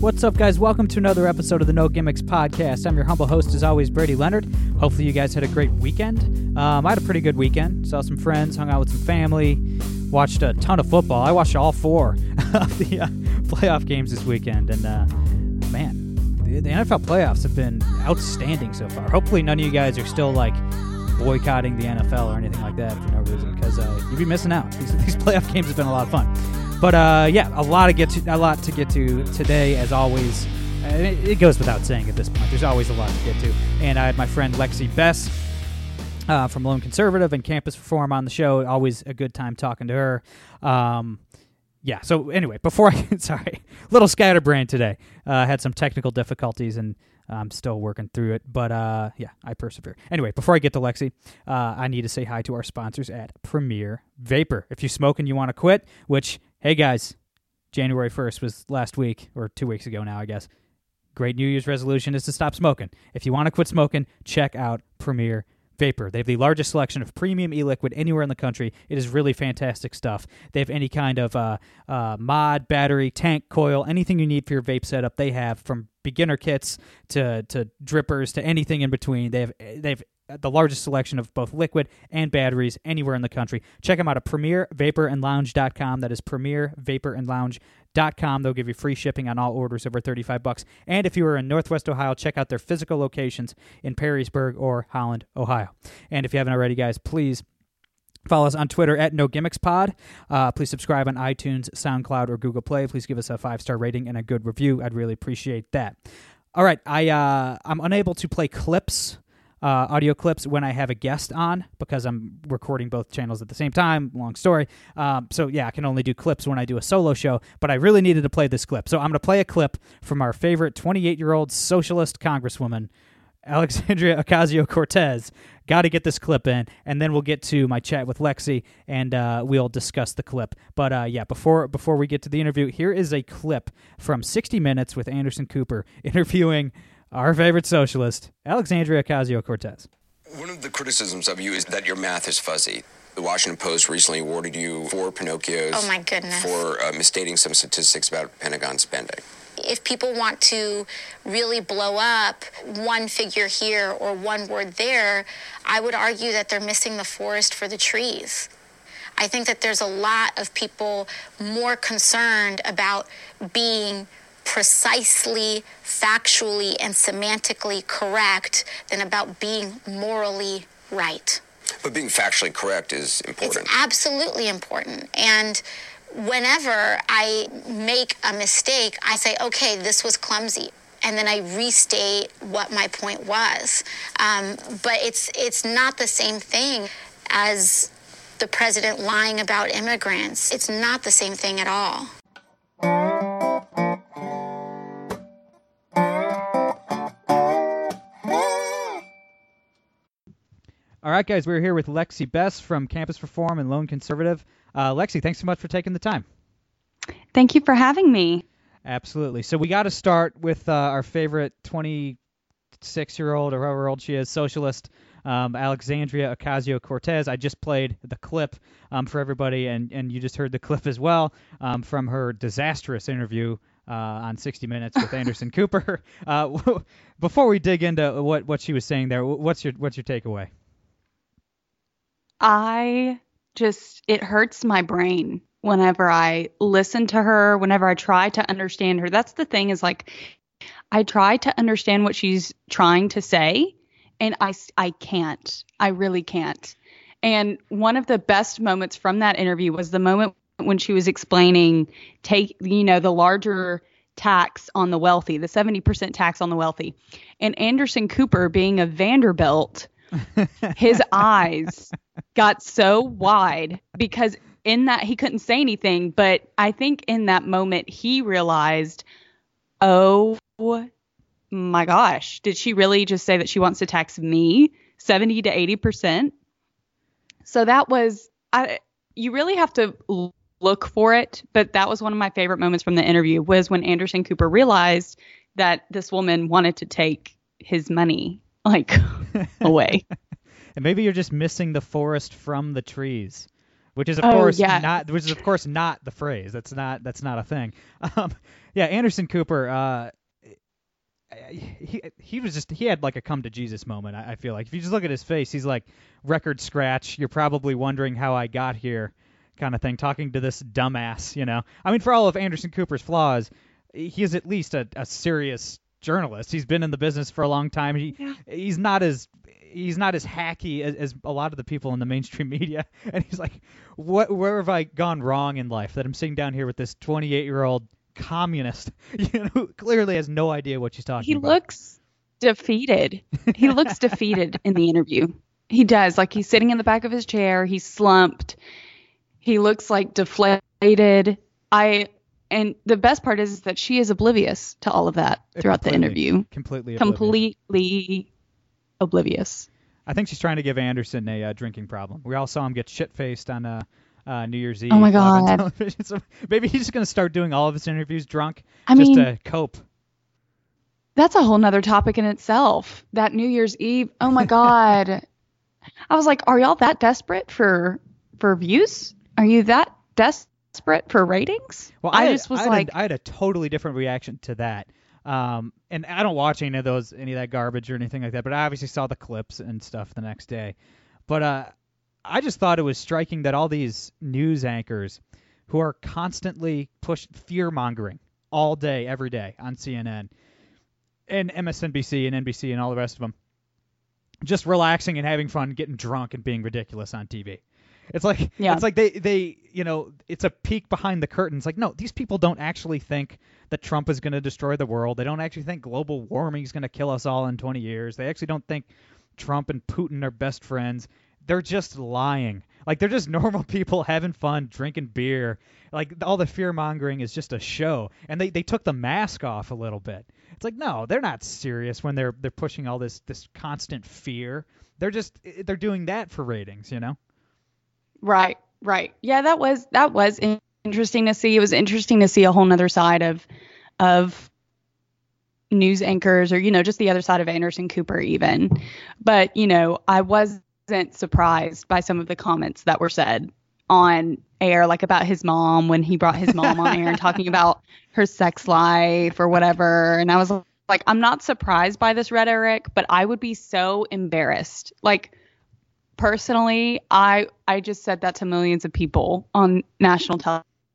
What's up, guys? Welcome to another episode of the No Gimmicks Podcast. I'm your humble host, as always, Brady Leonard. Hopefully, you guys had a great weekend. Um, I had a pretty good weekend. Saw some friends, hung out with some family, watched a ton of football. I watched all four of the uh, playoff games this weekend, and uh, man, the, the NFL playoffs have been outstanding so far. Hopefully, none of you guys are still like boycotting the NFL or anything like that for no reason, because uh, you'd be missing out. These, these playoff games have been a lot of fun. But uh, yeah, a lot to get to, a lot to get to today, as always. It, it goes without saying at this point. There's always a lot to get to. And I had my friend Lexie Bess uh, from Lone Conservative and Campus Reform on the show. Always a good time talking to her. Um, yeah. So anyway, before I sorry, little scatterbrain today. Uh, had some technical difficulties and I'm still working through it, but uh, yeah, I persevere. Anyway, before I get to Lexie, uh, I need to say hi to our sponsors at Premier Vapor. If you smoke and you want to quit, which hey guys, January 1st was last week or two weeks ago now, I guess. Great New Year's resolution is to stop smoking. If you want to quit smoking, check out Premier Vapor. They have the largest selection of premium e-liquid anywhere in the country. It is really fantastic stuff. They have any kind of uh, uh, mod, battery, tank, coil, anything you need for your vape setup. They have from beginner kits to to drippers to anything in between. They have they have the largest selection of both liquid and batteries anywhere in the country. Check them out at premiervaporandlounge.com. That is premiervaporandlounge.com. They'll give you free shipping on all orders over 35 bucks. And if you are in Northwest Ohio, check out their physical locations in Perrysburg or Holland, Ohio. And if you haven't already, guys, please Follow us on Twitter at No Gimmicks Pod. Uh, please subscribe on iTunes, SoundCloud, or Google Play. Please give us a five star rating and a good review. I'd really appreciate that. All right, I uh, I'm unable to play clips uh, audio clips when I have a guest on because I'm recording both channels at the same time. Long story. Um, so, yeah, I can only do clips when I do a solo show, but I really needed to play this clip. So, I'm going to play a clip from our favorite 28 year old socialist congresswoman, Alexandria Ocasio Cortez. Got to get this clip in, and then we'll get to my chat with Lexie, and uh, we'll discuss the clip. But uh, yeah, before before we get to the interview, here is a clip from 60 Minutes with Anderson Cooper interviewing our favorite socialist, Alexandria Ocasio Cortez. One of the criticisms of you is that your math is fuzzy. The Washington Post recently awarded you four Pinocchios. Oh my goodness. For uh, misstating some statistics about Pentagon spending. If people want to really blow up one figure here or one word there, I would argue that they're missing the forest for the trees. I think that there's a lot of people more concerned about being precisely, factually, and semantically correct than about being morally right. But being factually correct is important. It's absolutely important. And whenever I make a mistake, I say, okay, this was clumsy. And then I restate what my point was. Um, but it's it's not the same thing as the president lying about immigrants. It's not the same thing at all. All right, guys, we're here with Lexie Bess from Campus Reform and Lone Conservative. Uh, Lexie, thanks so much for taking the time. Thank you for having me. Absolutely. So we got to start with uh, our favorite 26 year old or however old she is, socialist, um, Alexandria Ocasio Cortez. I just played the clip um, for everybody, and, and you just heard the clip as well um, from her disastrous interview uh, on 60 Minutes with Anderson Cooper. Uh, before we dig into what, what she was saying there, what's your what's your takeaway? I just, it hurts my brain whenever I listen to her, whenever I try to understand her. That's the thing is like, I try to understand what she's trying to say, and I, I can't. I really can't. And one of the best moments from that interview was the moment when she was explaining take you know the larger tax on the wealthy, the 70% tax on the wealthy. And Anderson Cooper being a Vanderbilt his eyes got so wide because in that he couldn't say anything, but I think in that moment he realized, oh my gosh, did she really just say that she wants to tax me 70 to 80%? So that was I you really have to look for it, but that was one of my favorite moments from the interview was when Anderson Cooper realized that this woman wanted to take his money like away. and maybe you're just missing the forest from the trees which is of oh, course yeah. not which is of course not the phrase. That's not that's not a thing. Um, yeah anderson cooper uh, he he was just he had like a come to jesus moment I, I feel like. If you just look at his face he's like record scratch. You're probably wondering how i got here kind of thing talking to this dumbass you know? I mean for all of anderson cooper's flaws he is at least a, a serious journalist he's been in the business for a long time he Yeah. he's not as he's not as hacky as, as a lot of the people in the mainstream media and he's like what where have i gone wrong in life that i'm sitting down here with this 28 year old communist you know who clearly has no idea what she's talking He about He looks defeated. He looks defeated in the interview. He does. Like he's sitting in the back of his chair, he's slumped. He looks like deflated. I and the best part is that she is oblivious to all of that throughout the interview. completely oblivious. Completely oblivious. I think she's trying to give Anderson a uh, drinking problem. We all saw him get shit faced on uh, uh, New Year's Eve. Oh my God. So maybe he's just gonna start doing all of his interviews drunk, I just mean, to cope. that's a whole nother topic in itself. That New Year's Eve. Oh my God. I was like, are y'all that desperate for for views? Are you that desperate for ratings? Well, I had- just was a- like, I had a totally different reaction to that. Um, and I don't watch any of those, any of that garbage or anything like that. But I obviously saw the clips and stuff the next day. But uh, I just thought it was striking that all these news anchors, who are constantly push fear mongering all day, every day on CNN, and MSNBC and NBC and all the rest of them, just relaxing and having fun, getting drunk and being ridiculous on TV. It's like Yeah. it's like they they you know it's a peek behind the curtain. It's like no, these people don't actually think that Trump is going to destroy the world. They don't actually think global warming is going to kill us all in 20 years. They actually don't think Trump and Putin are best friends. They're just lying. Like they're just normal people having fun, drinking beer. Like all the fear mongering is just a show. And they, they took the mask off a little bit. It's like no, they're not serious when they're they're pushing all this this constant fear. They're just they're doing that for ratings, you know. Right, right. Yeah, that was that was interesting to see. It was interesting to see a whole nother side of of news anchors or you know just the other side of Anderson Cooper even. But, you know, I wasn't surprised by some of the comments that were said on air like about his mom when he brought his mom on air and talking about her sex life or whatever and I was like I'm not surprised by this rhetoric, but I would be so embarrassed. Like personally, I I just said that to millions of people on national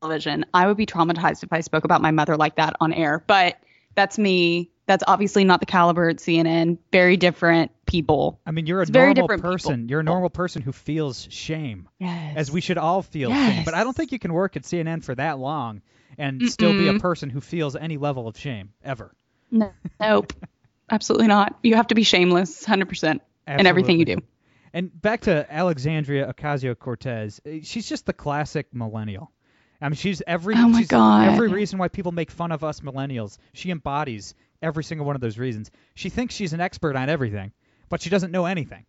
television. I would be traumatized if I spoke about my mother like that on air. But that's me. That's obviously not the caliber at CNN. Very different people. I mean, you're a It's very normal different person. people. You're a normal person who feels shame, Yes. as we should all feel shame. But I don't think you can work at CNN for that long and still be a person who feels any level of shame ever. No, nope. Absolutely not. You have to be shameless, hundred percent, in everything you do. And back to Alexandria Ocasio Cortez. Eh, she's just the classic millennial. I mean, she's every Oh my she's God. every reason why people make fun of us millennials. She embodies every single one of those reasons. She thinks she's an expert on everything, but she doesn't know anything.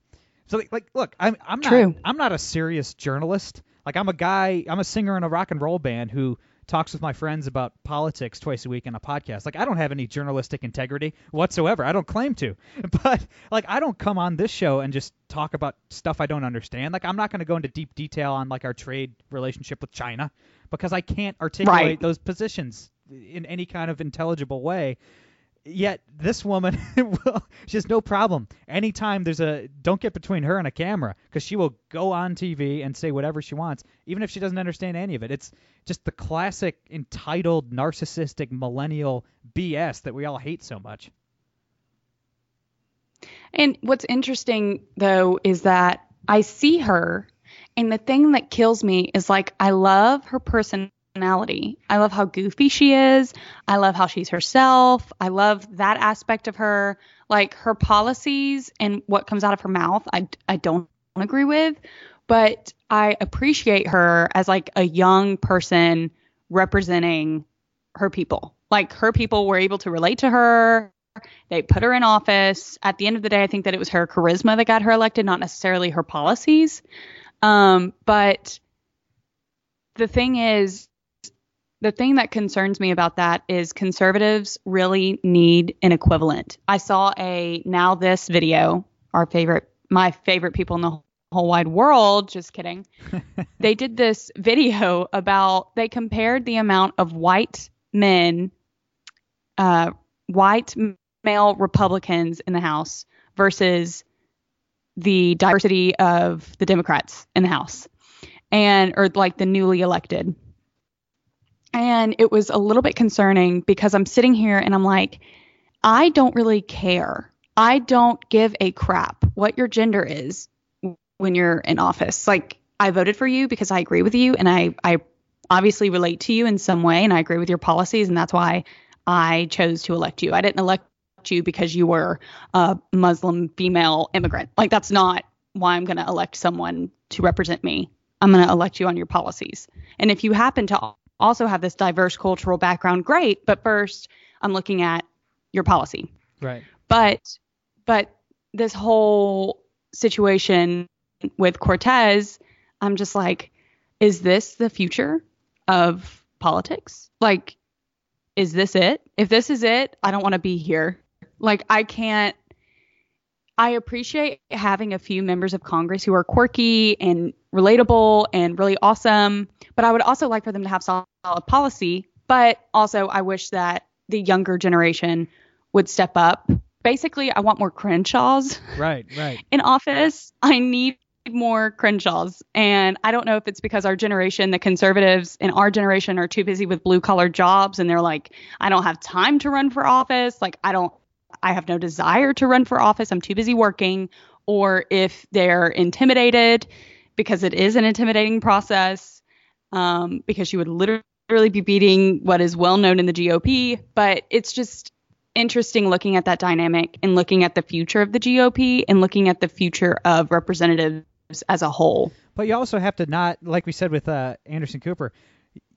So like, like look, I'm I'm not I'm not a serious journalist. Like I'm a guy, I'm a singer in a rock and roll band who talks with my friends about politics twice a week on a podcast. Like I don't have any journalistic integrity whatsoever. I don't claim to. But like I don't come on this show and just talk about stuff I don't understand. Like I'm not going to go into deep detail on like our trade relationship with China because I can't articulate Right. those positions in any kind of intelligible way. Yet this woman, will, she has no problem. Anytime there's a, don't get between her and a camera, because she will go on TV and say whatever she wants, even if she doesn't understand any of it. It's just the classic entitled, narcissistic, millennial BS that we all hate so much. And what's interesting though is that I see her and the thing that kills me is like I love her personality. I love how goofy she is. I love how she's herself. I love that aspect of her. Like her policies and what comes out of her mouth, I I don't agree with, but I appreciate her as like a young person representing her people. Like her people were able to relate to her They put her in office. At the end of the day, I think that it was her charisma that got her elected, not necessarily her policies. Um, but the thing is, the thing that concerns me about that is conservatives really need an equivalent. I saw a NowThis video, our favorite, my favorite people in the whole wide world. Just kidding. they did this video about they compared the amount of white men, uh, white male Republicans in the House versus the diversity of the Democrats in the House, and or like the newly elected. And it was a little bit concerning because I'm sitting here and I'm like, I don't really care. I don't give a crap what your gender is when you're in office. Like I voted for you because I agree with you and I I obviously relate to you in some way and I agree with your policies and that's why I chose to elect you. I didn't elect you because you were a Muslim female immigrant. Like that's not why I'm going to elect someone to represent me. I'm going to elect you on your policies. And if you happen to also have this diverse cultural background, great, but first I'm looking at your policy. Right. But but this whole situation with Cortez, I'm just like, is this the future of politics? Like, is this it? If this is it, I don't want to be here. Like, I can't. I appreciate having a few members of Congress who are quirky and relatable and really awesome, but I would also like for them to have solid policy. But also, I wish that the younger generation would step up. Basically, I want more Crenshaws. Right, right. In office, I need more Crenshaws. And I don't know if it's because our generation, the conservatives in our generation, are too busy with blue collar jobs and they're like, I don't have time to run for office. Like, I don't, I have no desire to run for office. I'm too busy working. Or if they're intimidated because it is an intimidating process, um, because you would literally be beating what is well known in the GOP. But it's just, interesting looking at that dynamic and looking at the future of the GOP and looking at the future of representatives as a whole. But you also have to not, like we said with uh, Anderson Cooper,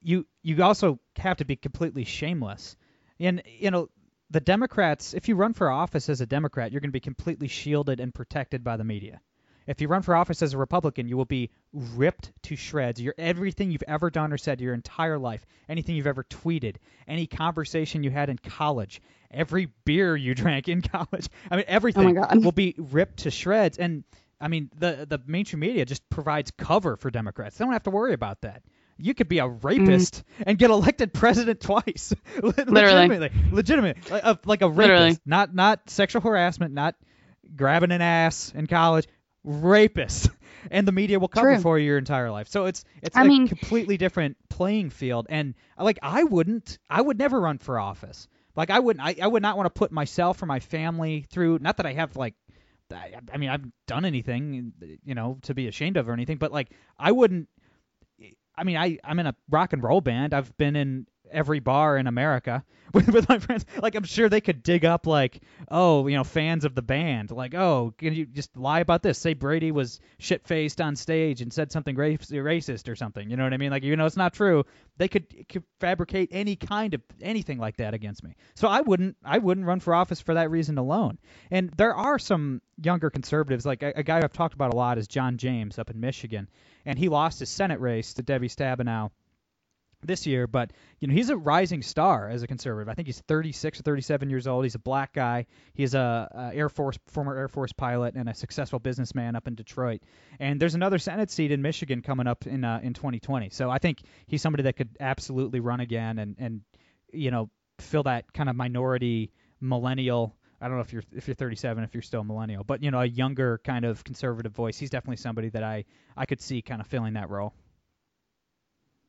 you you also have to be completely shameless. And you know, the Democrats, if you run for office as a Democrat, you're going to be completely shielded and protected by the media. If you run for office as a Republican, you will be ripped to shreds. Your everything you've ever done or said your entire life, anything you've ever tweeted, any conversation you had in college, every beer you drank in college. I mean, everything oh will be ripped to shreds. And I mean, the the mainstream media just provides cover for Democrats. They don't have to worry about that. You could be a rapist mm. and get elected president twice. Literally, legitimately, legitimately, like a, like a rapist, Literally. not not sexual harassment, not grabbing an ass in college. Rapist, and the media will cover True. for you your entire life. So it's it's I a mean, completely different playing field. And like I wouldn't, I would never run for office. Like I wouldn't, I, I would not want to put myself or my family through. Not that I have like I, I mean, I've done anything, you know, to be ashamed of or anything, but like, I wouldn't. I mean, I I'm in a rock and roll band. I've been in every bar in America with, with my friends. Like I'm sure they could dig up like, oh, you know, fans of the band. Like, oh, can you just lie about this? Say Brady was shit faced on stage and said something racist or something. You know what I mean? Like, you know, it's not true. They could, could fabricate any kind of anything like that against me. So I wouldn't I wouldn't run for office for that reason alone. And there are some younger conservatives, like a, a guy I've talked about a lot is John James up in Michigan, and he lost his Senate race to Debbie Stabenow this year, but you know he's a rising star as a conservative. I think he's 36 or 37 years old. He's a black guy. He's a, a, Air Force former Air Force pilot and a successful businessman up in Detroit. And there's another Senate seat in Michigan coming up in uh, in 2020. So I think he's somebody that could absolutely run again and and you know fill that kind of minority millennial. I don't know if you're if you're 37 if you're still a millennial, but you know a younger kind of conservative voice. He's definitely somebody that I I could see kind of filling that role.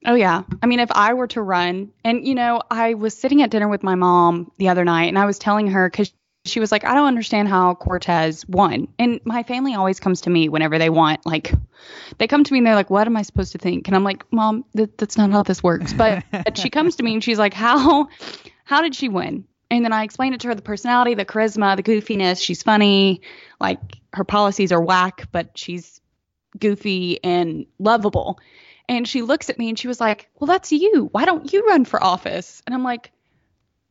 Oh yeah. I mean, if I were to run, and you know, I was sitting at dinner with my mom the other night, and I was telling her because she was like, I don't understand how Cortez won. And my family always comes to me whenever they want, like, they come to me and they're like, What am I supposed to think? And I'm like, Mom, th- that's not how this works. But she comes to me and she's like, How, how did she win? And then I explained it to her the personality, the charisma, the goofiness. She's funny. Like, her policies are whack, but she's goofy and lovable. And she looks at me and she was like, Well, that's you. Why don't you run for office? And I'm like,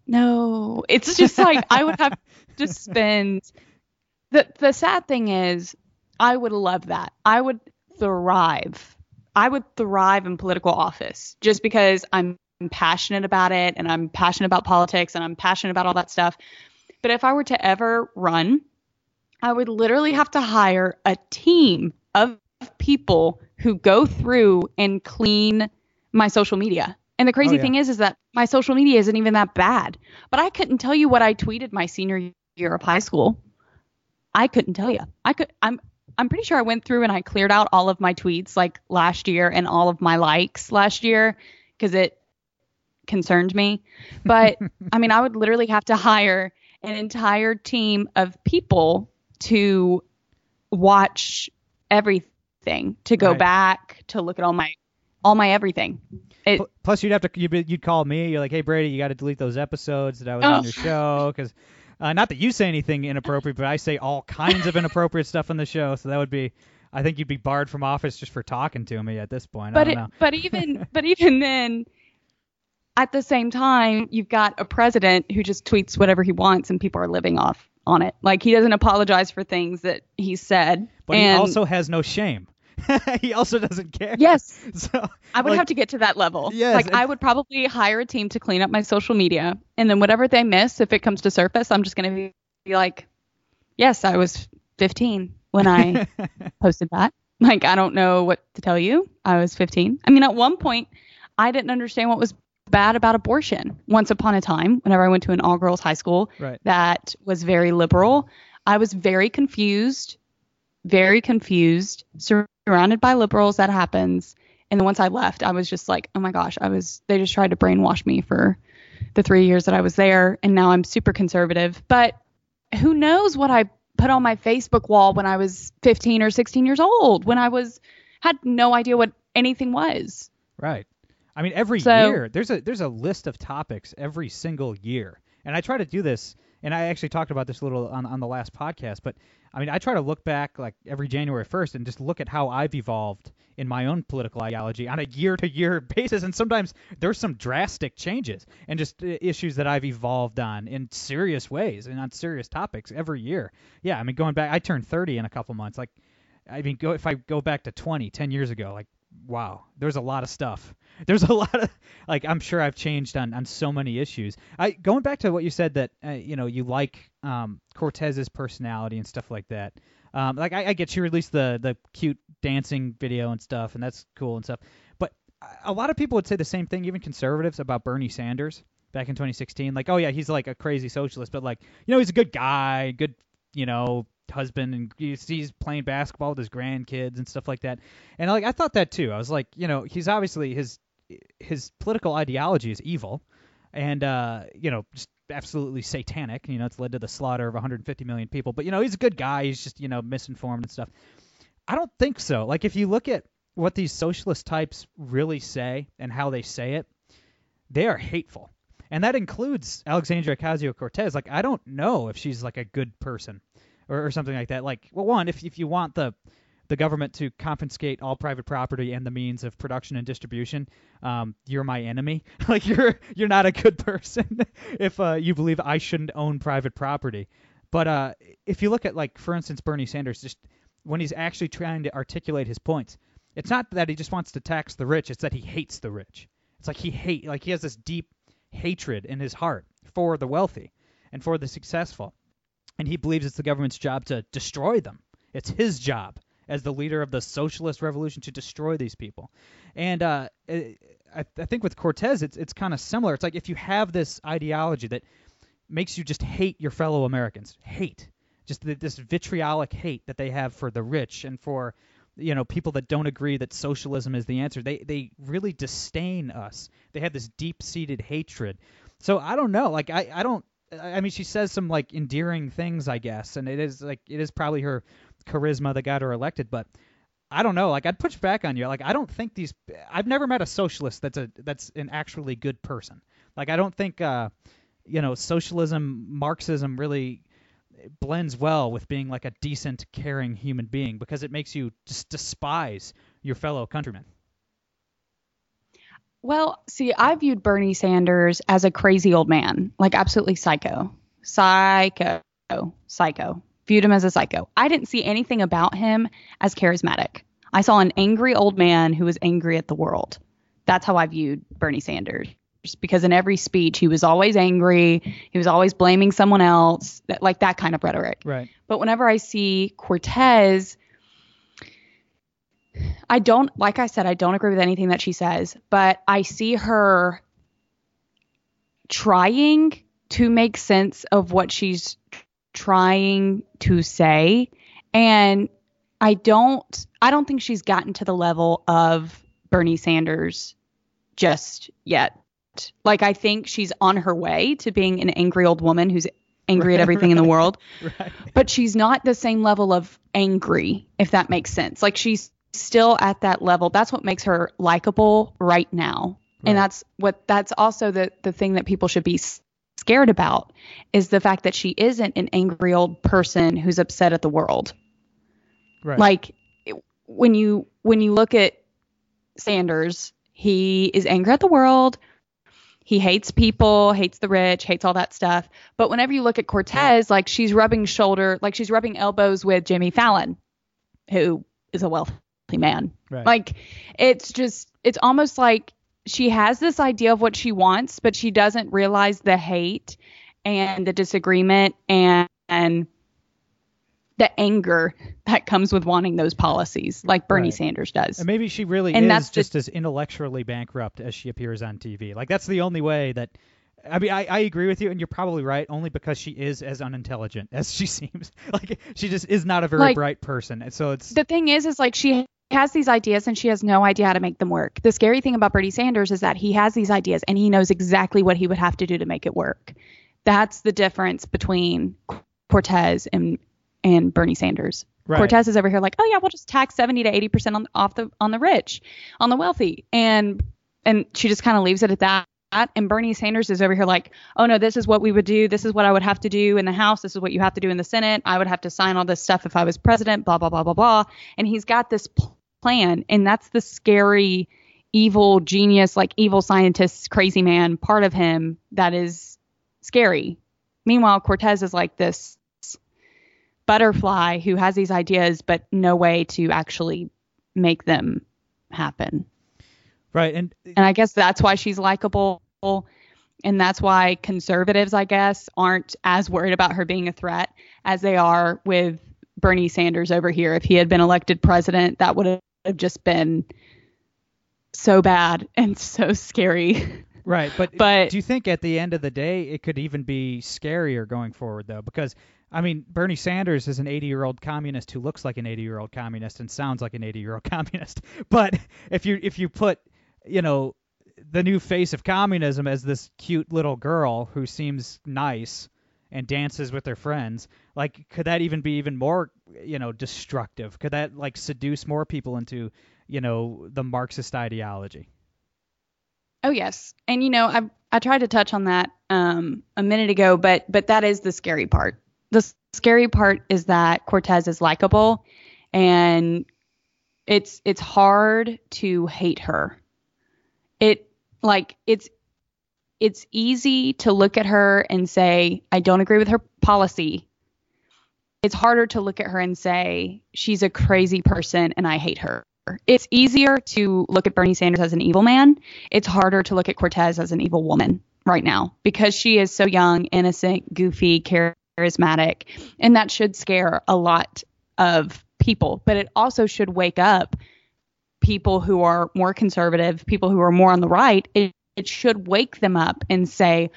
No, it's just like I would have to spend. The the sad thing is, I would love that. I would thrive. I would thrive in political office just because I'm passionate about it and I'm passionate about politics and I'm passionate about all that stuff. But if I were to ever run, I would literally have to hire a team of people who go through and clean my social media. And the crazy Oh, yeah. thing is, is that my social media isn't even that bad. But I couldn't tell you what I tweeted my senior year of high school. I couldn't tell you. I could. I'm. I'm pretty sure I went through and I cleared out all of my tweets like last year and all of my likes last year because it concerned me. But I mean, I would literally have to hire an entire team of people to watch everything, to go Right. back, to look at all my all my everything. It, Plus, you'd have to you'd, you'd call me. You're like, hey Brady, you got to delete those episodes that I was Oh. on your show because. Uh, not that you say anything inappropriate, but I say all kinds of inappropriate stuff on the show. So that would be, I think you'd be barred from office just for talking to me at this point. I but don't it, know. but even but even then at the same time you've got a president who just tweets whatever he wants and people are living off on it like he doesn't apologize for things that he said But and he also has no shame. he also doesn't care. yes So i would like, have to get to that level Yes, like i would probably hire a team to clean up my social media and then whatever they miss if it comes to surface i'm just going to be, be like yes i was 15 when i posted that. Like, I don't know what to tell you. I was 15. I mean, at one point, I didn't understand what was bad about abortion. Once upon a time, whenever I went to an all girls high school Right. that was very liberal, I was very confused, very confused, surrounded by liberals. That happens. And then once I left, I was just like, oh my gosh, I was, they just tried to brainwash me for the three years that I was there. And now I'm super conservative. But who knows what I put on my Facebook wall when I was 15 or 16 years old, when I was had no idea what anything was. Right. I mean, every So- year there's a there's a list of topics every single year, and I try to do this. And I actually talked about this a little on on the last podcast, but I mean, I try to look back like every January 1st and just look at how I've evolved in my own political ideology on a year to year basis. And sometimes there's some drastic changes and just uh, issues that I've evolved on in serious ways and on serious topics every year. Yeah, I mean, going back, I turned 30 in a couple months. Like, I mean, go if I go back to 20, 10 years ago, like, wow, there's a lot of stuff. There's a lot of like I'm sure I've changed on on so many issues. I going back to what you said that uh, you know you like um, Cortez's personality and stuff like that. Um, like I, I get she released the the cute dancing video and stuff, and that's cool and stuff. But a lot of people would say the same thing, even conservatives, about Bernie Sanders back in 2016. Like, oh yeah, he's like a crazy socialist, but like you know he's a good guy, good you know husband, and he's, playing basketball with his grandkids and stuff like that. And like I thought that too. I was like, you know, he's obviously his his political ideology is evil, and uh, you know, just absolutely satanic. You know, it's led to the slaughter of 150 million people. But you know, he's a good guy. He's just you know misinformed and stuff. I don't think so. Like if you look at what these socialist types really say and how they say it, they are hateful. And that includes Alexandria Ocasio Cortez. Like I don't know if she's like a good person or, or something like that. Like well one, if if you want the the government to confiscate all private property and the means of production and distribution, um, you're my enemy. like you're you're not a good person if uh, you believe I shouldn't own private property. But uh, if you look at like for instance Bernie Sanders, just when he's actually trying to articulate his points, it's not that he just wants to tax the rich; it's that he hates the rich. It's like he hate like he has this deep hatred in his heart for the wealthy and for the successful, and he believes it's the government's job to destroy them. It's his job as the leader of the socialist revolution to destroy these people. And uh, I, I think with Cortez, it's it's kind of similar. It's like if you have this ideology that makes you just hate your fellow Americans, hate, just th- this vitriolic hate that they have for the rich and for you know people that don't agree that socialism is the answer. They they really disdain us. They have this deep-seated hatred. So I don't know. Like I I don't. I mean, she says some like endearing things, I guess, and it is like it is probably her charisma that got her elected. But I don't know. Like I'd push back on you. Like I don't think these. I've never met a socialist that's a that's an actually good person. Like I don't think uh, you know socialism, Marxism really blends well with being like a decent, caring human being because it makes you just despise your fellow countrymen. Well, see, I viewed Bernie Sanders as a crazy old man, like absolutely psycho. Psycho. Psycho. Viewed him as a psycho. I didn't see anything about him as charismatic. I saw an angry old man who was angry at the world. That's how I viewed Bernie Sanders. Because in every speech, he was always angry. He was always blaming someone else, that, like that kind of rhetoric. Right. But whenever I see Cortez, I don't, like I said, I don't agree with anything that she says, but I see her trying to make sense of what she's trying to say. And I don't, I don't think she's gotten to the level of Bernie Sanders just yet. Like, I think she's on her way to being an angry old woman who's angry at everything in the world. Right. But she's not the same level of angry, if that makes sense. Like, she's still at that level. That's what makes her likable right now. Right. And that's what that's also the the thing that people should be scared about is the fact that she isn't an angry old person who's upset at the world. Right. Like when you when you look at Sanders, he is angry at the world. He hates people, hates the rich, hates all that stuff. But whenever you look at Cortez, like she's rubbing shoulder, like she's rubbing elbows with Jimmy Fallon, who is a wealthy man. Right. Like it's just it's almost like she has this idea of what she wants, but she doesn't realize the hate and the disagreement and and the anger that comes with wanting those policies, like Bernie Right. Sanders does. And maybe she really And is that's just just- as intellectually bankrupt as she appears on TV. Like that's the only way that. I mean, I, I agree with you, and you're probably right, only because she is as unintelligent as she seems. Like she just is not a very Like, bright person, and so it's the thing is, is like she has these ideas and she has no idea how to make them work. The scary thing about Bernie Sanders is that he has these ideas and he knows exactly what he would have to do to make it work. That's the difference between Cortez and and Bernie Sanders. Right. Cortez is over here like, oh yeah, we'll just tax 70 to 80 percent on off the on the rich, on the wealthy, and and she just kind of leaves it at that. And Bernie Sanders is over here like, oh no, this is what we would do. This is what I would have to do in the House. This is what you have to do in the Senate. I would have to sign all this stuff if I was president. Blah blah blah blah blah. And he's got this pl- plan, and that's the scary, evil genius, like evil scientist, crazy man part of him that is scary. Meanwhile, Cortez is like this butterfly who has these ideas but no way to actually make them happen. right. And And I guess that's why she's likable. And that's why conservatives, I guess, aren't as worried about her being a threat as they are with Bernie Sanders over here. If he had been elected president, that would have just been so bad and so scary. Right, but But- do you think at the end of the day it could even be scarier going forward though? Because I mean, Bernie Sanders is an 80-year-old communist who looks like an 80-year-old communist and sounds like an 80-year-old communist. But if you if you put, you know, the new face of communism as this cute little girl who seems nice and dances with their friends, like could that even be even more, you know, destructive? Could that like seduce more people into, you know, the Marxist ideology? Oh yes, and you know I I tried to touch on that um, a minute ago, but but that is the scary part. The scary part is that Cortez is likable, and it's it's hard to hate her. It like it's it's easy to look at her and say I don't agree with her policy. It's harder to look at her and say she's a crazy person and I hate her. It's easier to look at Bernie Sanders as an evil man it's harder to look at Cortez as an evil woman right now because she is so young, innocent, goofy, charismatic, and that should scare a lot of people. But it also should wake up people who are more conservative, people who are more on the right. It, it should wake them up and say,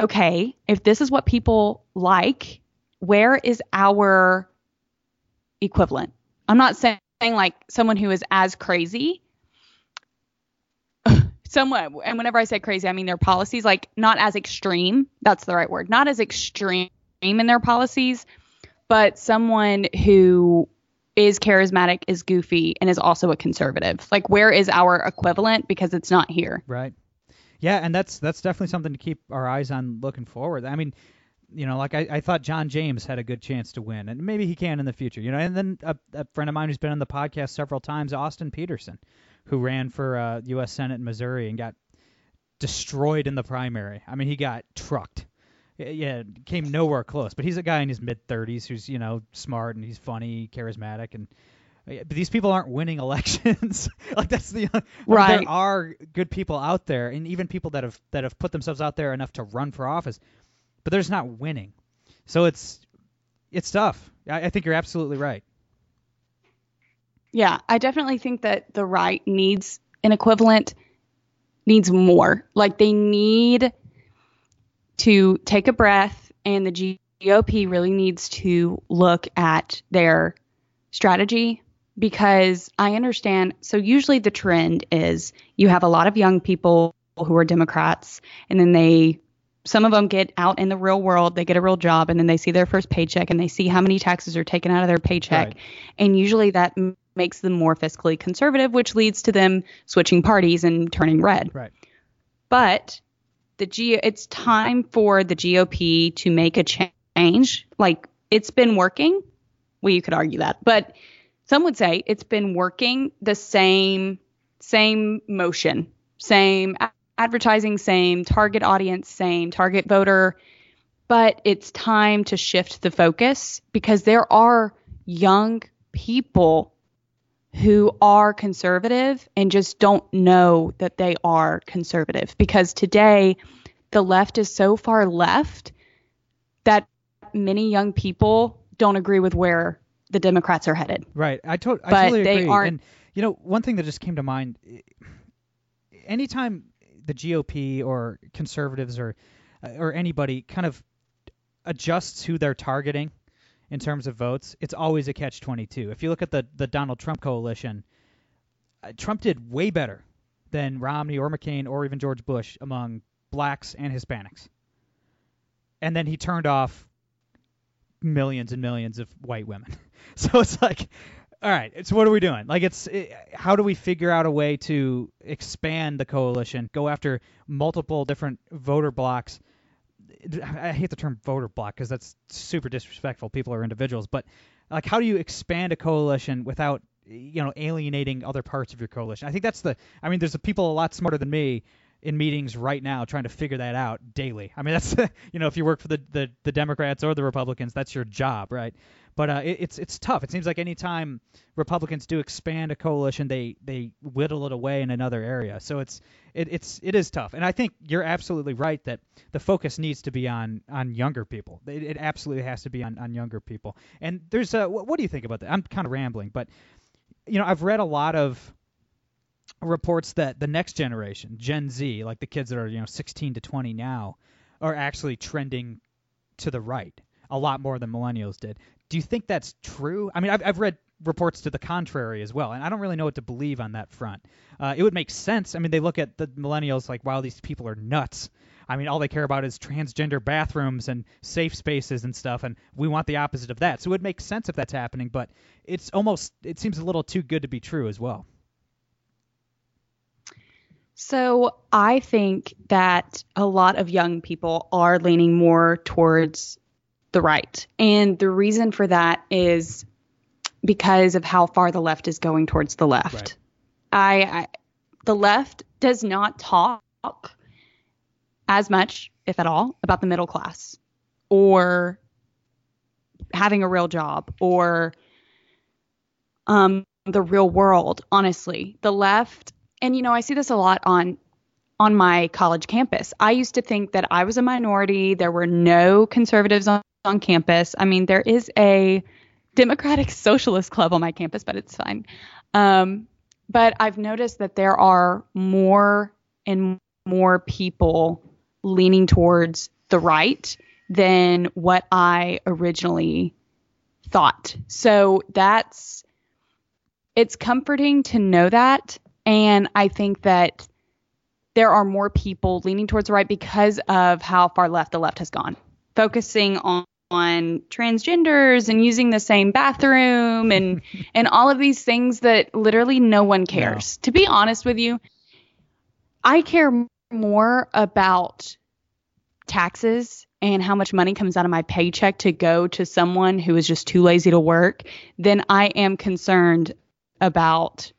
okay, if this is what people like, where is our equivalent? I'm not saying like someone who is as crazy somewhat and whenever i say crazy i mean their policies like not as extreme that's the right word not as extreme in their policies but someone who is charismatic is goofy and is also a conservative like where is our equivalent because it's not here Right. Yeah, and that's that's definitely something to keep our eyes on looking forward. I mean, you know, like I, I thought John James had a good chance to win, and maybe he can in the future. You know, and then a, a friend of mine who's been on the podcast several times, Austin Petersen, who ran for uh, U.S. Senate in Missouri and got destroyed in the primary. I mean, he got trucked. Yeah, came nowhere close. But he's a guy in his mid 30s who's you know smart and he's funny, charismatic, and Uh, these people aren't winning elections. like that's the I mean, Right. there are good people out there, and even people that have that have put themselves out there enough to run for office, but they're just not winning. So it's it's tough. I, I think you're absolutely right. Yeah, I definitely think that the right needs an equivalent, needs more. Like they need to take a breath, and the GOP really needs to look at their strategy because I understand. So, usually the trend is you have a lot of young people who are Democrats, and then they some of them get out in the real world, they get a real job, and then they see their first paycheck and they see how many taxes are taken out of their paycheck. Right. And usually that m- makes them more fiscally conservative, which leads to them switching parties and turning red. Right. But the G- it's time for the GOP to make a change. Like it's been working. Well, you could argue that, but some would say it's been working the same same motion, same advertising, same target audience, same target voter. But it's time to shift the focus because there are young people who are conservative and just don't know that they are conservative because today the left is so far left that many young people don't agree with where the Democrats are headed. Right. I, to- I But totally they agree. aren't- And you know, one thing that just came to mind, anytime the GOP or conservatives or uh, or anybody kind of adjusts who they're targeting in terms of votes, it's always a catch 22. If you look at the the Donald Trump coalition, uh, Trump did way better than Romney or McCain or even George Bush among blacks and Hispanics. And then he turned off millions and millions of white women. So it's like, all right, so what are we doing? Like, it's it, how do we figure out a way to expand the coalition, go after multiple different voter blocks? I hate the term voter block because that's super disrespectful. People are individuals, but like, how do you expand a coalition without you know alienating other parts of your coalition? I think that's the. I mean, there's people a lot smarter than me in meetings right now trying to figure that out daily. I mean, that's you know, if you work for the the, the Democrats or the Republicans, that's your job, right? But uh, it, it's it's tough. It seems like any time Republicans do expand a coalition, they they whittle it away in another area. So it's it, it's it is tough. And I think you're absolutely right that the focus needs to be on on younger people. It, it absolutely has to be on on younger people. And there's uh, what, what do you think about that? I'm kind of rambling, but you know, I've read a lot of reports that the next generation, Gen Z, like the kids that are you know 16 to 20 now, are actually trending to the right a lot more than millennials did. Do you think that's true? I mean, I've, I've read reports to the contrary as well, and I don't really know what to believe on that front. Uh, it would make sense. I mean, they look at the millennials like, wow, these people are nuts. I mean, all they care about is transgender bathrooms and safe spaces and stuff, and we want the opposite of that. So it would make sense if that's happening, but it's almost, it seems a little too good to be true as well. So I think that a lot of young people are leaning more towards the right. And the reason for that is because of how far the left is going towards the left. Right. I, I the left does not talk as much, if at all, about the middle class or having a real job or um, the real world. Honestly, the left, and you know, I see this a lot on on my college campus. I used to think that I was a minority. There were no conservatives on, on campus. I mean, there is a Democratic Socialist Club on my campus, but it's fine. Um, but I've noticed that there are more and more people leaning towards the right than what I originally thought. So that's it's comforting to know that and I think that there are more people leaning towards the right because of how far left the left has gone. Focusing on on transgenders and using the same bathroom and and all of these things that literally no one cares. To be honest with you, I care more about taxes and how much money comes out of my paycheck to go to someone who is just too lazy to work than I am concerned about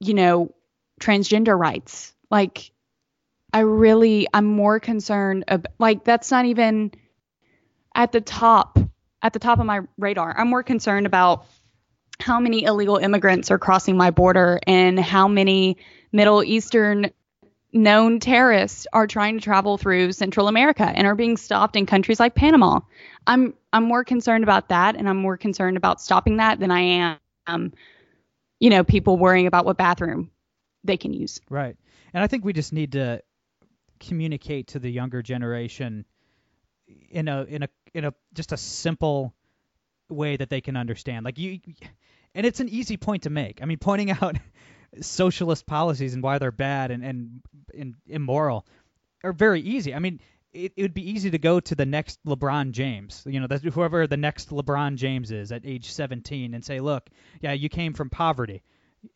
you know, transgender rights. Like, I really, I'm more concerned about, like, that's not even at the top, at the top of my radar. I'm more concerned about how many illegal immigrants are crossing my border and how many Middle Eastern known terrorists are trying to travel through Central America and are being stopped in countries like Panama. I'm I'm more concerned about that and I'm more concerned about stopping that than I am um, you know, people worrying about what bathroom they can use. Right. And I think we just need to communicate to the younger generation in a in a in a just a simple way that they can understand. Like you and it's an easy point to make. I mean, pointing out socialist policies and why they're bad and, and, and immoral are very easy. I mean, it, it would be easy to go to the next LeBron James, you know, whoever the next LeBron James is at age 17, and say, look, yeah, you came from poverty,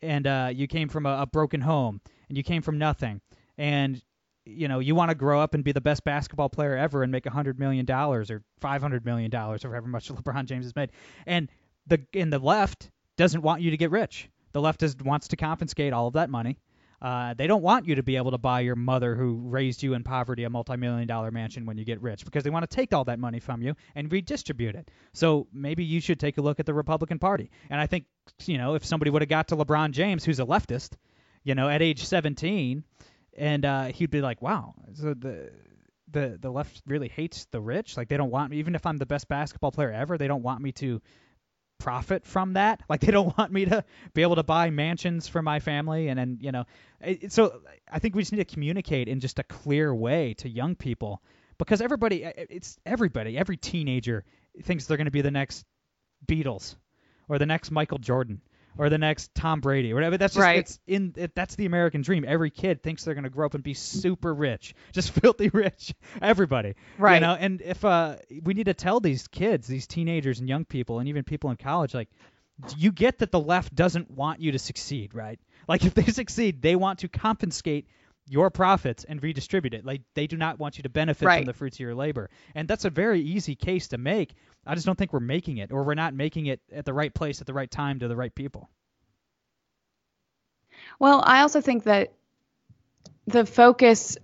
and uh, you came from a, a broken home, and you came from nothing, and you know, you want to grow up and be the best basketball player ever and make a hundred million dollars or five hundred million dollars or however much LeBron James has made, and the in the left doesn't want you to get rich. The left is, wants to confiscate all of that money uh, they don't want you to be able to buy your mother who raised you in poverty a multi-million dollar mansion when you get rich because they want to take all that money from you and redistribute it. So maybe you should take a look at the Republican Party. And I think, you know, if somebody would have got to LeBron James, who's a leftist, you know, at age 17, and uh, he'd be like, wow, so the the the left really hates the rich. Like they don't want me, even if I'm the best basketball player ever, they don't want me to profit from that. Like they don't want me to be able to buy mansions for my family, and then you know, it, so I think we just need to communicate in just a clear way to young people because everybody, it's everybody, every teenager thinks they're going to be the next Beatles or the next Michael Jordan or the next Tom Brady or whatever. That's just right. it's in it, that's the American dream. Every kid thinks they're going to grow up and be super rich, just filthy rich. Everybody, right? You know, and if uh, we need to tell these kids, these teenagers and young people, and even people in college, like, you get that the left doesn't want you to succeed, right? Like if they succeed, they want to confiscate your profits and redistribute it. Like they do not want you to benefit right. from the fruits of your labor. And that's a very easy case to make. I just don't think we're making it or we're not making it at the right place at the right time to the right people. Well, I also think that the focus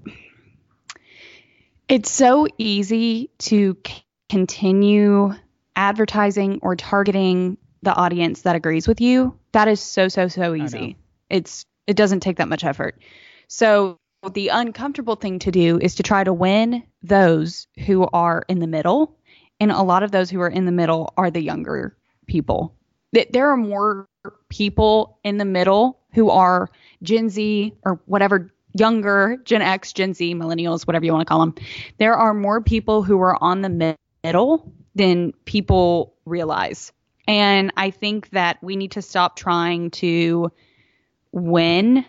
it's so easy to c- continue advertising or targeting the audience that agrees with you. That is so so so easy. It's it doesn't take that much effort. So the uncomfortable thing to do is to try to win those who are in the middle. And a lot of those who are in the middle are the younger people. There are more people in the middle who are Gen Z or whatever younger, Gen X, Gen Z, millennials, whatever you want to call them. There are more people who are on the middle than people realize. And I think that we need to stop trying to win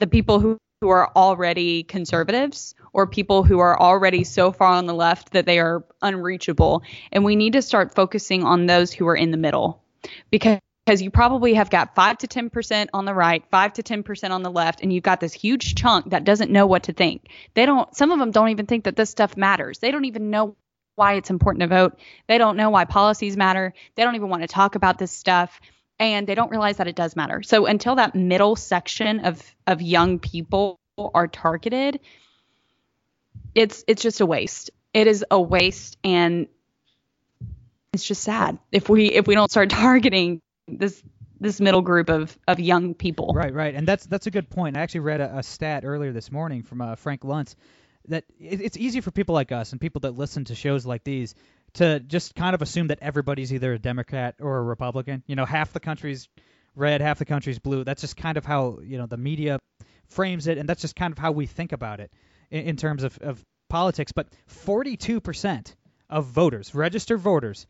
the people who, who are already conservatives or people who are already so far on the left that they are unreachable. And we need to start focusing on those who are in the middle because because you probably have got 5 to 10% on the right, 5 to 10% on the left and you've got this huge chunk that doesn't know what to think. They don't some of them don't even think that this stuff matters. They don't even know why it's important to vote. They don't know why policies matter. They don't even want to talk about this stuff and they don't realize that it does matter. So until that middle section of of young people are targeted, it's it's just a waste. It is a waste and it's just sad if we if we don't start targeting this this middle group of of young people. Right, right, and that's that's a good point. I actually read a, a stat earlier this morning from uh, Frank Luntz that it, it's easy for people like us and people that listen to shows like these to just kind of assume that everybody's either a Democrat or a Republican. You know, half the country's red, half the country's blue. That's just kind of how you know the media frames it, and that's just kind of how we think about it in, in terms of, of politics. But 42% of voters, registered voters,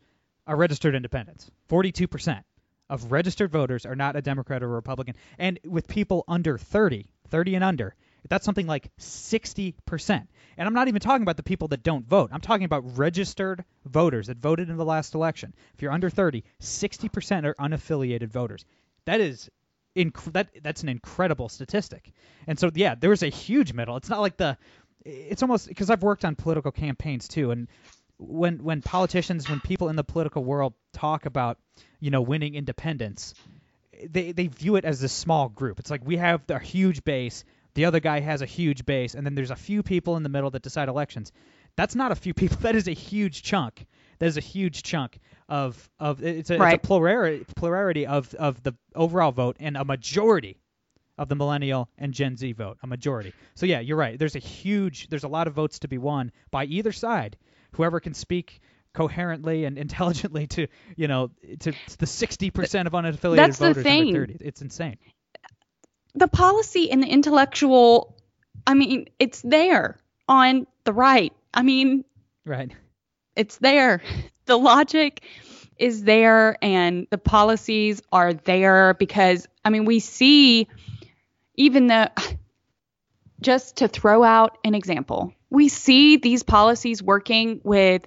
are registered independents. 42% of registered voters are not a Democrat or a Republican. And with people under 30, 30 and under, that's something like 60%. And I'm not even talking about the people that don't vote. I'm talking about registered voters that voted in the last election. If you're under 30, 60% are unaffiliated voters. That is inc- that that's an incredible statistic. And so yeah, there's a huge middle. It's not like the it's almost because I've worked on political campaigns too and when when politicians when people in the political world talk about, you know, winning independents, they they view it as this small group. It's like we have a huge base, the other guy has a huge base, and then there's a few people in the middle that decide elections. That's not a few people. That is a huge chunk. That is a huge chunk of of it's a, Right. it's a plurality plurality of of the overall vote and a majority of the millennial and Gen Z vote, a majority. So yeah, you're right. There's a huge there's a lot of votes to be won by either side. Whoever can speak coherently and intelligently to you know to the 60% of unaffiliated That's the voters thing. under 30. It's insane. The policy and the intellectual i mean it's there on the right. I mean Right. it's there. The logic is there and the policies are there because i mean we see even the just to throw out an example we see these policies working with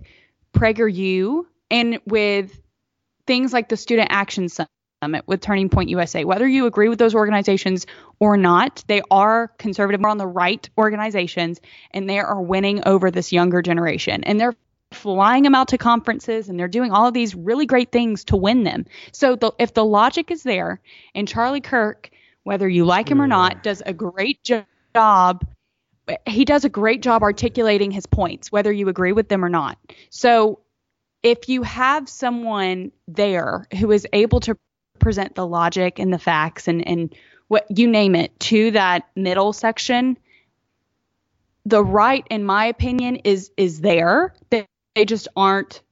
prageru and with things like the student action summit with turning point usa whether you agree with those organizations or not they are conservative more on the right organizations and they are winning over this younger generation. And they're flying them out to conferences and they're doing all of these really great things to win them. So the, if the logic is there and charlie kirk whether you like him or not does a great jo- job he does a great job articulating his points whether you agree with them or not. So if you have someone there who is able to present the logic and the facts and, and what you name it to that middle section, the right, in my opinion, is is there. They, they just aren't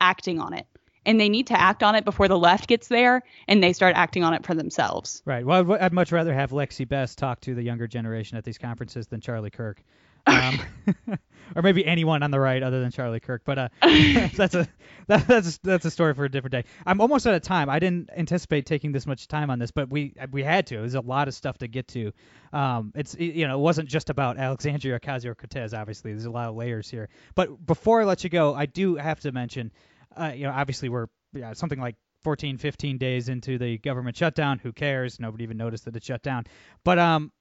acting on it. And they need to act on it before the left gets there and they start acting on it for themselves. Right. Well, I'd, I'd much rather have Lexie Bess talk to the younger generation at these conferences than Charlie Kirk. Um, or maybe anyone on the right other than Charlie Kirk. But uh, that's a that, that's that's a story for a different day. I'm almost out of time. I didn't anticipate taking this much time on this, but we we had to. There's a lot of stuff to get to. Um, it's you know it wasn't just about Alexandria Ocasio Cortez. Obviously, there's a lot of layers here. But before I let you go, I do have to mention, uh, you know, obviously we're yeah, something like 14, 15 days into the government shutdown. Who cares? Nobody even noticed that it shut down. But um,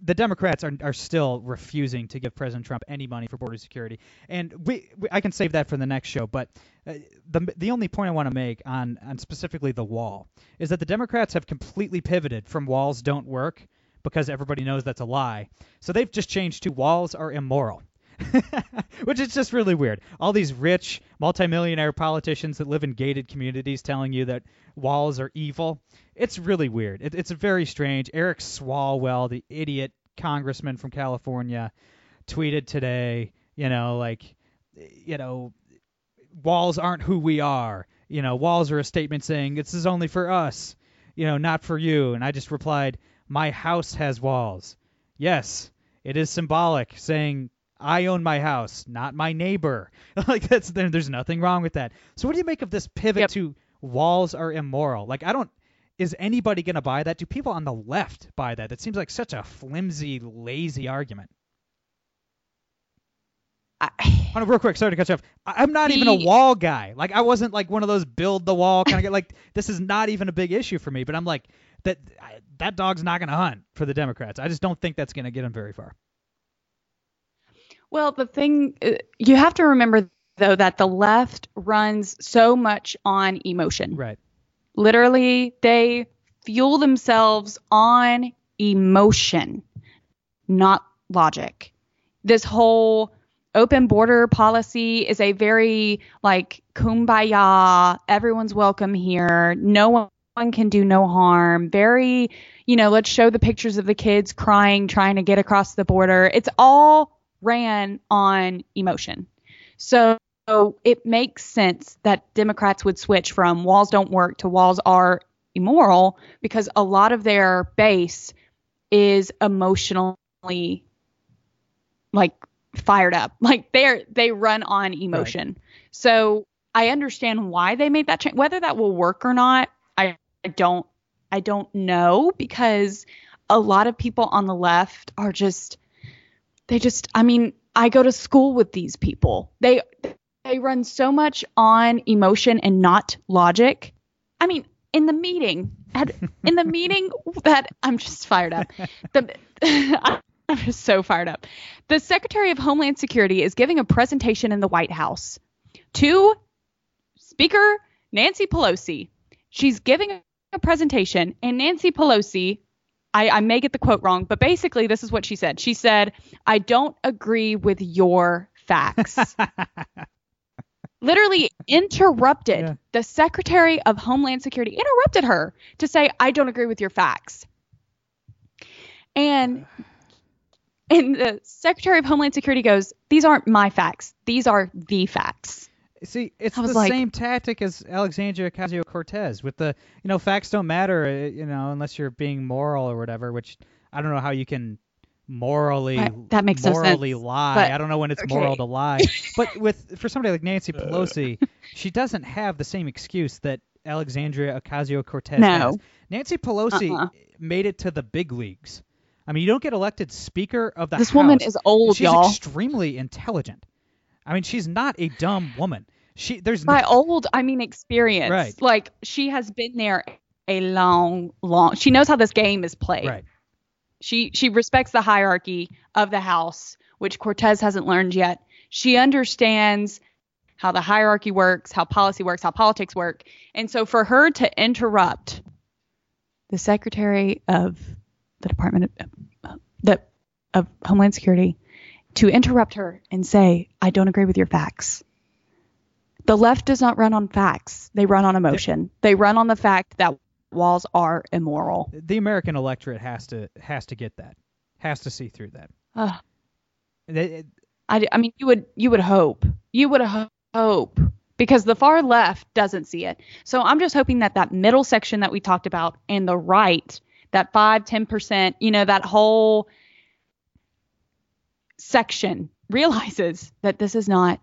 the Democrats are, are still refusing to give President Trump any money for border security, and we, we I can save that for the next show. But uh, the the only point I want to make on on specifically the wall is that the Democrats have completely pivoted from walls don't work because everybody knows that's a lie. So they've just changed to walls are immoral. Which is just really weird. All these rich, multimillionaire politicians that live in gated communities telling you that walls are evil. It's really weird. It, it's very strange. Eric Swalwell, the idiot congressman from California, tweeted today, you know, like, you know, walls aren't who we are. You know, walls are a statement saying this is only for us, you know, not for you. And I just replied, my house has walls. Yes, it is symbolic, saying I own my house, not my neighbor. like that's there, there's nothing wrong with that. So what do you make of this pivot Yep. to walls are immoral? Like I don't is anybody going to buy that? Do people on the left buy that? That seems like such a flimsy, lazy argument. I, on, real quick, sorry to cut you off. I- I'm not even a wall guy. Like I wasn't like one of those build the wall kind of guy. Like this is not even a big issue for me. But I'm like that I- that dog's not going to hunt for the Democrats. I just don't think that's going to get them very far. Well, the thing uh, you have to remember though that the left runs so much on emotion. Right. Literally, they fuel themselves on emotion, not logic. This whole open border policy is a very like kumbaya, everyone's welcome here, no one can do no harm, very, you know, let's show the pictures of the kids crying trying to get across the border. It's all ran on emotion. So it makes sense that Democrats would switch from walls don't work to walls are immoral because a lot of their base is emotionally like fired up. Like they're they run on emotion. So I understand why they made that change. Whether that will work or not, I, I don't I don't know because a lot of people on the left are just they just I mean, I go to school with these people. They they run so much on emotion and not logic. I mean, in the meeting, at, in the meeting that I'm just fired up. The, I'm just so fired up. The Secretary of Homeland Security is giving a presentation in the White House to Speaker Nancy Pelosi. She's giving a a presentation, and Nancy Pelosi, I, I may get the quote wrong, but basically, this is what she said. She said, I don't agree with your facts. Literally interrupted Yeah. the Secretary of Homeland Security, interrupted her to say, I don't agree with your facts. And and the Secretary of Homeland Security goes, These aren't my facts. These are the facts. See, it's I was the like- same tactic as Alexandria Ocasio Cortez with the, you know, facts don't matter, uh, you know, unless you're being moral or whatever. Which I don't know how you can morally that makes no morally sense, lie. but- I don't know when it's moral to lie. but with for somebody like Nancy Pelosi, she doesn't have the same excuse that Alexandria Ocasio Cortez No. has. Nancy Pelosi Uh-uh. made it to the big leagues. I mean, you don't get elected Speaker of the This House. This woman is old, she's y'all. extremely intelligent. I mean, she's not a dumb woman. She there's By no, old, I mean experience. Right. Like she has been there a long, long. She knows how this game is played. right. She she respects the hierarchy of the house, which Cortez hasn't learned yet. She understands how the hierarchy works, how policy works, how politics work. And so for her to interrupt the Secretary of the Department of uh, the of Homeland Security to interrupt her and say, "I don't agree with your facts." The left does not run on facts. They run on emotion. They run on the fact that walls are immoral. The American electorate has to has to get that, has to see through that. Ugh. They- I, I mean, you would you would hope you would ho- hope because the far left doesn't see it. So I'm just hoping that that middle section that we talked about and the right, that five ten percent, you know, that whole section realizes that this is not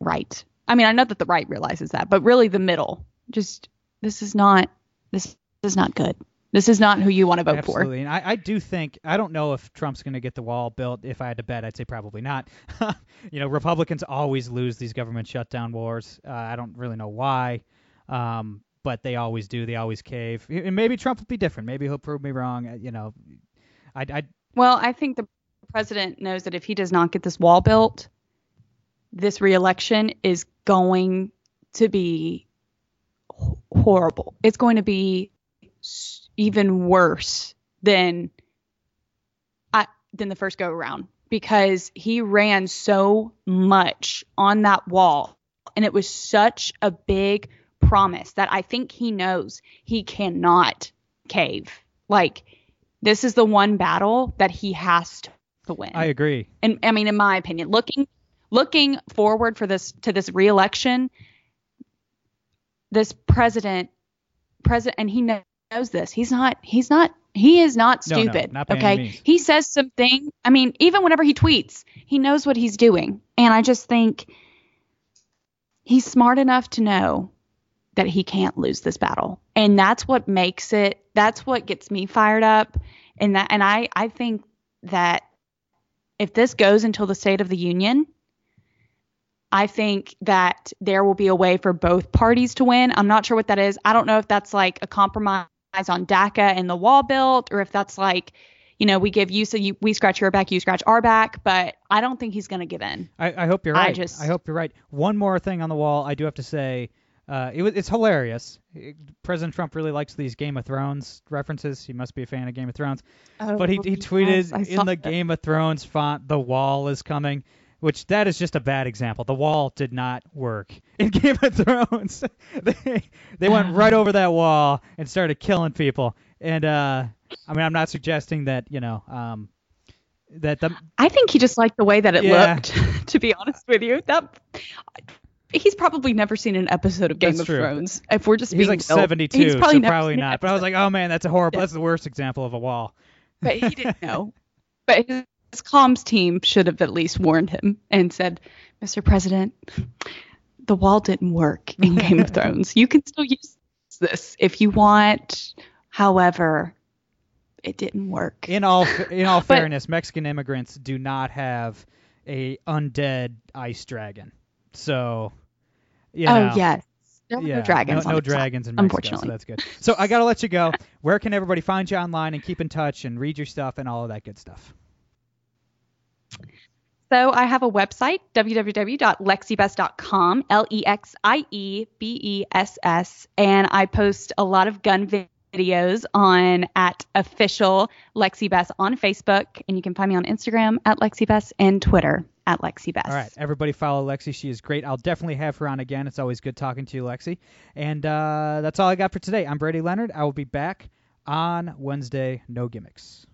right. I mean, I know that the right realizes that, but really the middle, just this is not this is not good. This is not who you want to vote for. Absolutely. And I, I do think I don't know if Trump's going to get the wall built. If I had to bet, I'd say probably not. you know, Republicans always lose these government shutdown wars. Uh, I don't really know why, um, but they always do. They always cave. And maybe Trump will be different. Maybe he'll prove me wrong. Uh, You know, I, I Well, I think the president knows that if he does not get this wall built, this reelection is going to be horrible. It's going to be even worse than I than the first go around because he ran so much on that wall and it was such a big promise that I think he knows he cannot cave. Like this is the one battle that he has to win. I agree. and I mean, in my opinion, looking looking forward for this to this reelection, this president, president, and he knows this. He's not. He's not. He is not No, no, stupid. not okay, he says something. I mean, even whenever he tweets, he knows what he's doing, and I just think he's smart enough to know that he can't lose this battle, and that's what makes it. That's what gets me fired up, and that, and I, I think that if this goes until the State of the Union, I think that there will be a way for both parties to win. I'm not sure what that is. I don't know if that's like a compromise on DACA and the wall built, or if that's like, you know, we give you so you, we scratch your back, you scratch our back. But I don't think he's going to give in. I, I hope you're I right. just- I hope you're right. One more thing on the wall, I do have to say, uh, it, was- it's hilarious. It- President Trump really likes these Game of Thrones references. He must be a fan of Game of Thrones. but he, he tweeted Oh, yes, in the that. Game of Thrones font, "The wall is coming," which that is just a bad example. The wall did not work in Game of Thrones. they they went right over that wall and started killing people. And uh, I mean, I'm not suggesting that you know um, that the I think he just liked the way that it Yeah. looked. To be honest with you, that he's probably never seen an episode of Game That's of true. Thrones. If we're just he's being like real. 72, he's probably so probably not. But I was like, oh man, that's a horrible. Yeah. That's the worst example of a wall. but he didn't know. But his, his comms team should have at least warned him and said, "Mr. President, the wall didn't work in Game of Thrones. You can still use this if you want. However, it didn't work." In all in all But- fairness, Mexican immigrants do not have a undead ice dragon. So, you oh yes, there were yeah, no dragons. No, no dragons in Mexico, unfortunately. so that's good. So I gotta let you go. Where can everybody find you online and keep in touch and read your stuff and all of that good stuff? So I have a website, www.lexiebess.com, L E X I E B E S S, and I post a lot of gun videos on at official Lexie Bess on Facebook, and you can find me on Instagram at Lexie Bess and Twitter at Lexie Bess. All right, everybody follow Lexie. She is great. I'll definitely have her on again. It's always good talking to you, Lexie. And uh, that's all I got for today. I'm Brady Leonard. I will be back on Wednesday. No gimmicks.